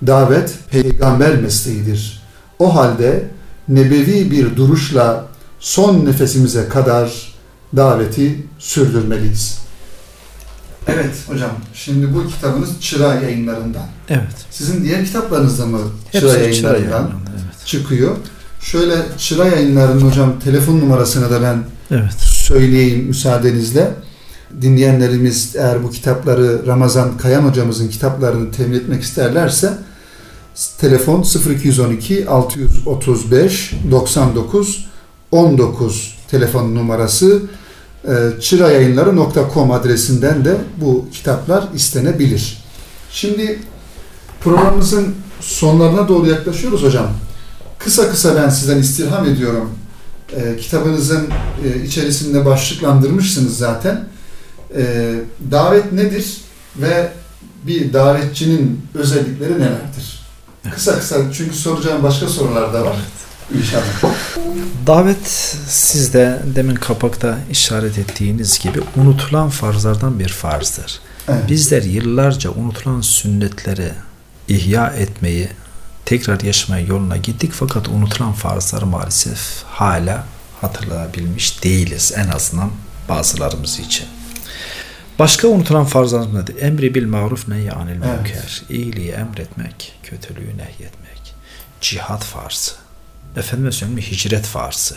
Davet peygamber mesleğidir. O halde nebevi bir duruşla son nefesimize kadar daveti sürdürmeliyiz. Evet hocam, şimdi bu kitabınız Çıra yayınlarından. Evet. Sizin diğer kitaplarınızda mı Hepsi Çıra çıra yayınlarından evet. çıkıyor? Şöyle Çıra Yayınları'nın hocam telefon numarasını da ben Evet. söyleyeyim müsaadenizle. Dinleyenlerimiz eğer bu kitapları Ramazan Kayan hocamızın kitaplarını temin etmek isterlerse telefon 0212 635 99 19 telefon numarası çırayayınları.com adresinden de bu kitaplar istenebilir. Şimdi programımızın sonlarına doğru yaklaşıyoruz hocam. Kısa kısa ben sizden istirham ediyorum. E, kitabınızın e, içerisinde başlıklandırmışsınız zaten. E, davet nedir ve bir davetçinin özellikleri nelerdir? Kısa kısa çünkü soracağım başka sorular da var. İnşallah. Davet sizde demin kapakta işaret ettiğiniz gibi unutulan farzlardan bir farzdır. Evet. Bizler yıllarca unutulan sünnetleri ihya etmeyi, tekrar yaşamaya yoluna gittik fakat unutulan farzları maalesef hala hatırlayabilmiş değiliz en azından bazılarımız için. Başka unutulan farzlar nedir? Emri bil maruf nehy anil Evet. münker. İyiliği emretmek, kötülüğü nehyetmek. Cihat farzı Efendime söyleyeyim hicret farzı.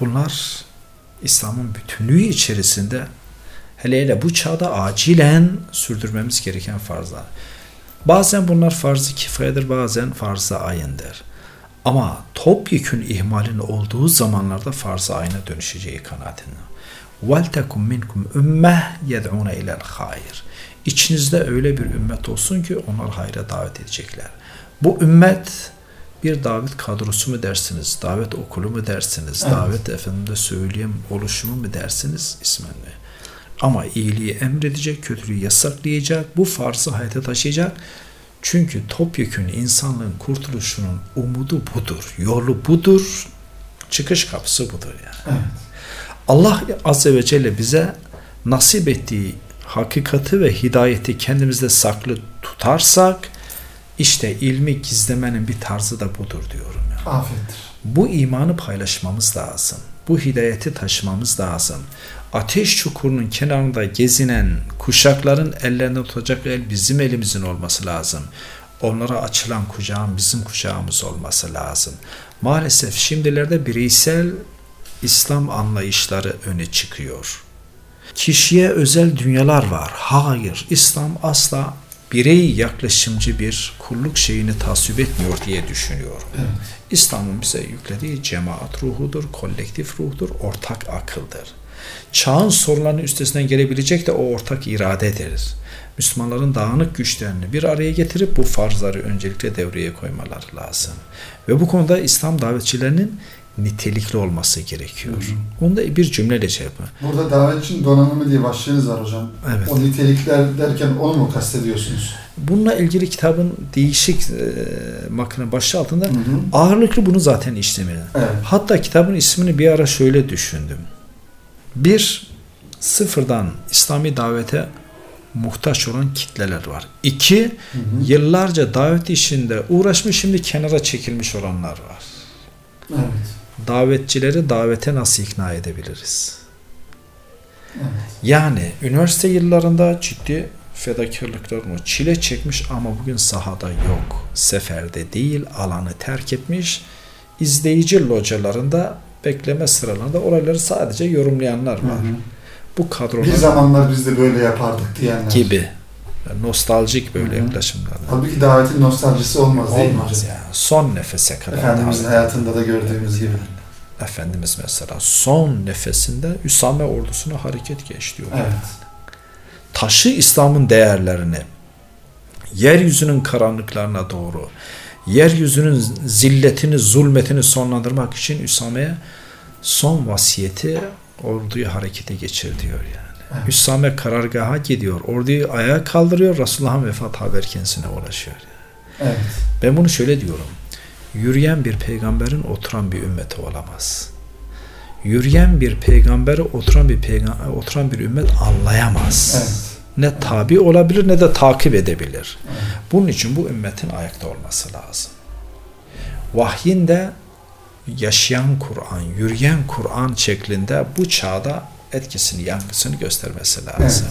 Bunlar İslam'ın bütünlüğü içerisinde hele hele bu çağda acilen sürdürmemiz gereken farzlar. Bazen bunlar farz-ı kifayedir, bazen farz-ı ayındır. Ama topyekün ihmalin olduğu zamanlarda farz-ı ayına dönüşeceği kanaatinde. وَلْتَكُمْ مِنْكُمْ ümmeh يَدْعُونَ اِلَى الْخَيْرِ İçinizde öyle bir ümmet olsun ki onlar hayra davet edecekler. Bu ümmet bir davet kadrosu mu dersiniz, davet okulu mu dersiniz, Evet. davet efendimde söyleyeyim oluşumu mu dersiniz ismen mi? Ama iyiliği emredecek, kötülüğü yasaklayacak, bu farzı hayata taşıyacak. Çünkü topyekün insanlığın kurtuluşunun umudu budur, yolu budur, çıkış kapısı budur yani. Evet. Allah Azze ve Celle bize nasip ettiği hakikati ve hidayeti kendimizde saklı tutarsak işte ilmi gizlemenin bir tarzı da budur diyorum. ya. Afiyettir. Bu imanı paylaşmamız lazım. Bu hidayeti taşımamız lazım. Ateş çukurunun kenarında gezinen kuşakların ellerinde tutacak el bizim elimizin olması lazım. Onlara açılan kucağın bizim kucağımız olması lazım. Maalesef şimdilerde bireysel İslam anlayışları öne çıkıyor. Kişiye özel dünyalar var. Hayır, İslam asla birey yaklaşımcı bir kulluk şeyini tasvip etmiyor diye düşünüyorum. Evet. İslam'ın bize yüklediği cemaat ruhudur, kolektif ruhtur, ortak akıldır. Çağın sorunlarının üstesinden gelebilecek de o ortak iradedir. Müslümanların dağınık güçlerini bir araya getirip bu farzları öncelikle devreye koymaları lazım. Ve bu konuda İslam davetçilerinin nitelikli olması gerekiyor. Onu da bir cümleyle şey yapın. Burada davetçinin donanımı diye başlığınız var hocam. Evet. O nitelikler derken onu mu kastediyorsunuz? Bununla ilgili kitabın değişik e, makine başlığı altında Hı hı. ağırlıklı bunu zaten işlemiyor. Evet. Hatta kitabın ismini bir ara şöyle düşündüm. Bir, sıfırdan İslami davete muhtaç olan kitleler var. İki, Hı hı. yıllarca davet işinde uğraşmış şimdi kenara çekilmiş olanlar var. Evet. Davetçileri davete nasıl ikna edebiliriz? Evet. Yani üniversite yıllarında ciddi fedakarlıklarını çile çekmiş ama bugün sahada yok. Seferde değil, alanı terk etmiş. İzleyici localarında bekleme sıralarında olayları sadece yorumlayanlar var. Hı hı. Bu Bir kadrolar zamanlar biz de böyle yapardık diyenler. gibi yani nostaljik böyle Hı hı. yaklaşımlar. Halbuki davetin nostaljisi olmaz değil mi Olmaz ya. Son nefese kadar. Efendimizin davet hayatında da gördüğümüz gibi. Efendimiz mesela son nefesinde Üsame ordusuna hareket geç diyor. Evet. Taşı İslam'ın değerlerini yeryüzünün karanlıklarına doğru yeryüzünün zilletini, zulmetini sonlandırmak için Üsame'ye son vasiyeti orduyu harekete geçir diyor yani. Üsame karargaha gidiyor. Orduyu ayağa kaldırıyor. Resulullah'ın vefat haber kendisine ulaşıyor. Evet. Ben bunu şöyle diyorum. Yürüyen bir peygamberin oturan bir ümmeti olamaz. Yürüyen bir peygamberi oturan bir peygamber oturan bir ümmet anlayamaz. Evet. Ne tabi olabilir ne de takip edebilir. Evet. Bunun için bu ümmetin ayakta olması lazım. Vahyin de yaşayan Kur'an, yürüyen Kur'an şeklinde bu çağda etkisini, yankısını göstermesi lazım.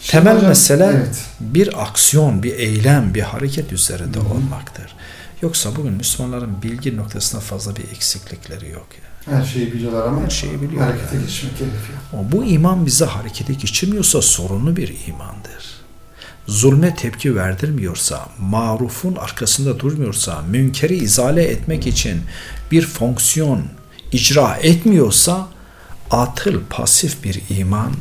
Şimdi Temel hocam, mesele evet. bir aksiyon, bir eylem, bir hareket üzerinde Hı hı. olmaktır. Yoksa bugün Müslümanların bilgi noktasında fazla bir eksiklikleri yok. Yani. Her şeyi biliyorlar ama Her şeyi biliyor harekete yani. geçmek gerekiyor. Bu iman bizi harekete geçirmiyorsa sorunlu bir imandır. Zulme tepki verdirmiyorsa, marufun arkasında durmuyorsa, münkeri izale etmek için bir fonksiyon icra etmiyorsa, atıl, pasif bir iman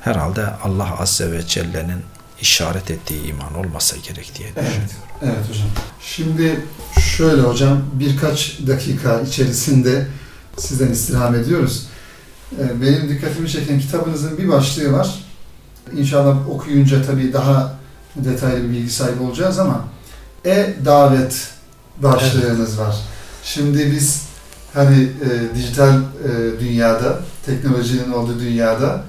herhalde Allah Azze ve Celle'nin işaret ettiği iman olmasa gerek diye Evet, düşünüyorum. evet hocam. Şimdi şöyle hocam birkaç dakika içerisinde sizden istirham ediyoruz. Ee, Benim dikkatimi çeken kitabınızın bir başlığı var. İnşallah okuyunca tabii daha detaylı bir bilgi sahibi olacağız ama e-davet başlığınız var. Şimdi biz hani e, dijital e, dünyada, teknolojinin olduğu dünyada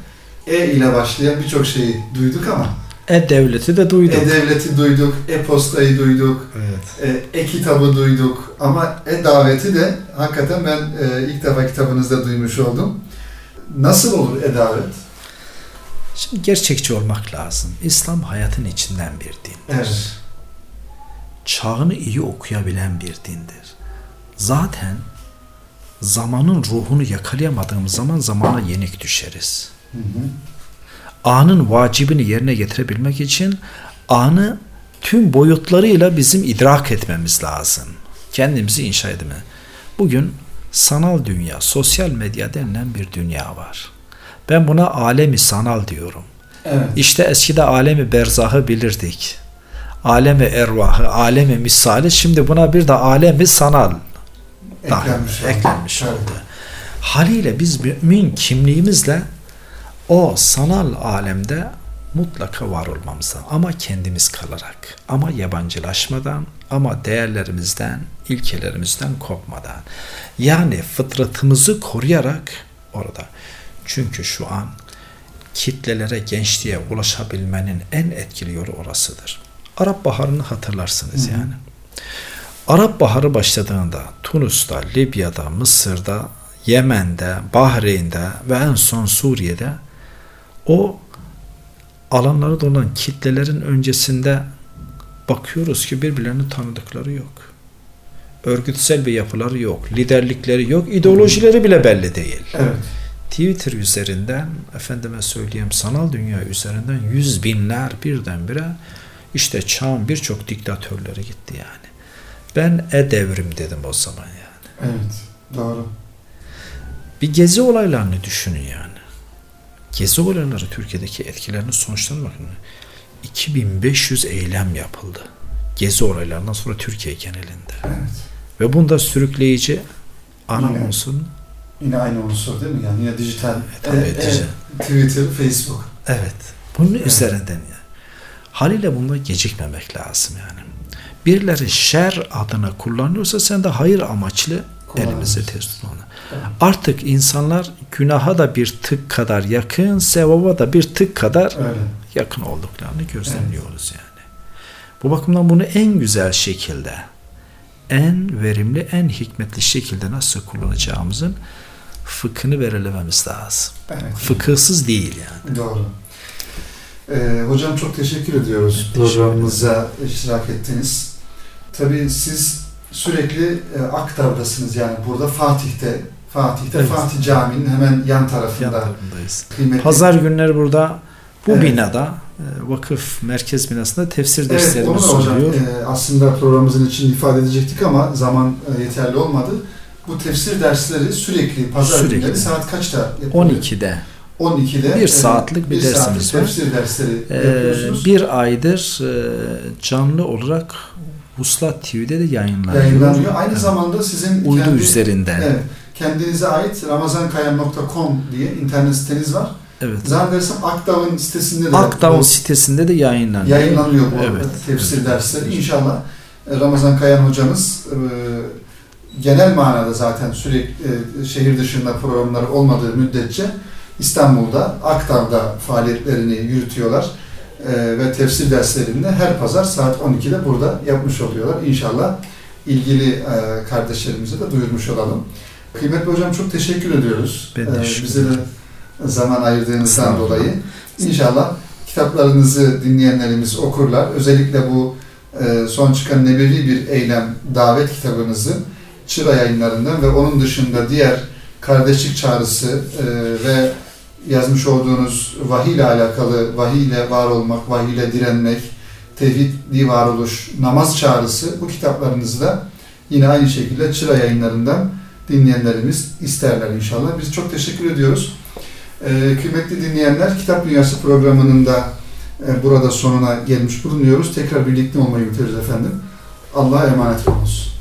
e ile başlayan birçok şeyi duyduk ama E-Devleti de duyduk. e-devleti duyduk, e-postayı duyduk, evet. e, e-kitabı duyduk ama e-daveti de hakikaten ben e, ilk defa kitabınızda duymuş oldum. Nasıl olur e-davet? Şimdi gerçekçi olmak lazım. İslam hayatın içinden bir dindir. Evet. Çağını iyi okuyabilen bir dindir. Zaten zamanın ruhunu yakalayamadığımız zaman zamana yenik düşeriz. Hı hı. Anın vacibini yerine getirebilmek için anı tüm boyutlarıyla bizim idrak etmemiz lazım. Kendimizi inşa etme. Bugün sanal dünya, sosyal medya denilen bir dünya var. Ben buna alemi sanal diyorum. Evet. İşte eskide alemi berzahı bilirdik. Alemi ervahı, alemi misali şimdi buna bir de alemi sanal daha Eklenmiş oldu. eklenmiş Evet. oldu. Haliyle biz mümin kimliğimizle o sanal alemde mutlaka var olmamız lazım. Ama kendimiz kalarak, ama yabancılaşmadan, ama değerlerimizden, ilkelerimizden kopmadan. Yani fıtratımızı koruyarak orada. Çünkü şu an kitlelere, gençliğe ulaşabilmenin en etkili yolu orasıdır. Arap Baharı'nı hatırlarsınız hı. yani. Arap Baharı başladığında Tunus'ta, Libya'da, Mısır'da, Yemen'de, Bahreyn'de ve en son Suriye'de o alanlara dolanan kitlelerin öncesinde bakıyoruz ki birbirlerini tanıdıkları yok. Örgütsel bir yapıları yok, liderlikleri yok, ideolojileri bile belli değil. Evet. Twitter üzerinden, efendime söyleyeyim sanal dünya üzerinden yüz binler birdenbire işte çağın birçok diktatörleri gitti yani. Ben e-devrim dedim o zaman yani. Evet. Doğru. Bir gezi olaylarını düşünün yani. Gezi olayları Türkiye'deki etkilerini sonuçlarına bakın. 2500 eylem yapıldı. Gezi olaylarından sonra Türkiye genelinde. Evet. Ve bunda sürükleyici ana Yine. unsur Yine aynı unsur değil mi? Yani yine dijital. Tabii, e, e, dijital. Twitter, Facebook. Evet. Bunun Evet. üzerinden ya. Haliyle bunda gecikmemek lazım yani. Birileri şer adına kullanıyorsa sen de hayır amaçlı teslim ol. Evet. Artık insanlar günaha da bir tık kadar yakın, sevaba da bir tık kadar Öyle. yakın olduklarını gözlemliyoruz yani. Bu bakımdan bunu en güzel şekilde, en verimli, en hikmetli şekilde nasıl kullanacağımızın fıkhını belirlememiz lazım. Evet. Fıkıhsız değil yani. Doğru. Ee, hocam çok teşekkür ediyoruz programımıza iştirak ettiniz. Tabii siz sürekli e, Aktar'dasınız yani burada Fatih'te. Fatih'te Evet. Fatih Camii'nin hemen yan Yan tarafında. tarafındayız. Kıymetli. Pazar günleri burada bu Evet. binada e, vakıf merkez binasında tefsir Evet derslerimiz onu da hocam oluyor. e, aslında programımızın için ifade edecektik ama zaman e, yeterli olmadı. Bu tefsir dersleri sürekli pazar Sürekli. günleri saat kaçta yapılıyor? 12'de 12'de Bir saatlik bir saatlik dersimiz var. tefsir dersleri e, yapıyorsunuz. bir aydır e, canlı olarak Vuslat TV'de de yayınlanıyor. yayınlanıyor. Aynı Evet. zamanda sizin Uydu kendi, üzerinden. Evet, kendinize ait ramazankayam.com diye internet siteniz var. Evet. Zannedersem Akdav'ın sitesinde de Akdağ bu sitesinde de yayınlanıyor. yayınlanıyor bu Evet. tefsir Evet. dersleri. İnşallah e, Ramazan Kayan hocamız e, genel manada zaten sürekli e, şehir dışında programları olmadığı müddetçe İstanbul'da, Akdav'da faaliyetlerini yürütüyorlar. E, ve tefsir derslerini her pazar saat 12'de burada yapmış oluyorlar. İnşallah ilgili e, kardeşlerimize de duyurmuş olalım. Kıymetli hocam çok teşekkür ediyoruz. Ben de E, teşekkür bize de zaman ayırdığınızdan dolayı. İnşallah kitaplarınızı dinleyenlerimiz okurlar. Özellikle bu e, son çıkan nebevi bir eylem davet kitabınızı Çıra yayınlarından ve onun dışında diğer kardeşlik çağrısı e, ve yazmış olduğunuz vahiy ile alakalı, vahiy ile var olmak, vahiy ile direnmek, tevhidli varoluş, namaz çağrısı bu kitaplarınızı da yine aynı şekilde Çıra yayınlarından dinleyenlerimiz isterler inşallah. Biz çok teşekkür ediyoruz. Ee, kıymetli dinleyenler, Kitap Dünyası programının da e, burada sonuna gelmiş bulunuyoruz. Tekrar birlikte olmayı ümit efendim. Allah'a emanet olunuz.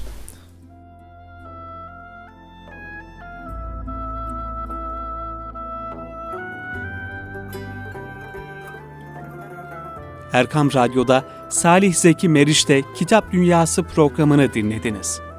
Erkam Radyo'da Salih Zeki Meriç'te Kitap Dünyası programını dinlediniz.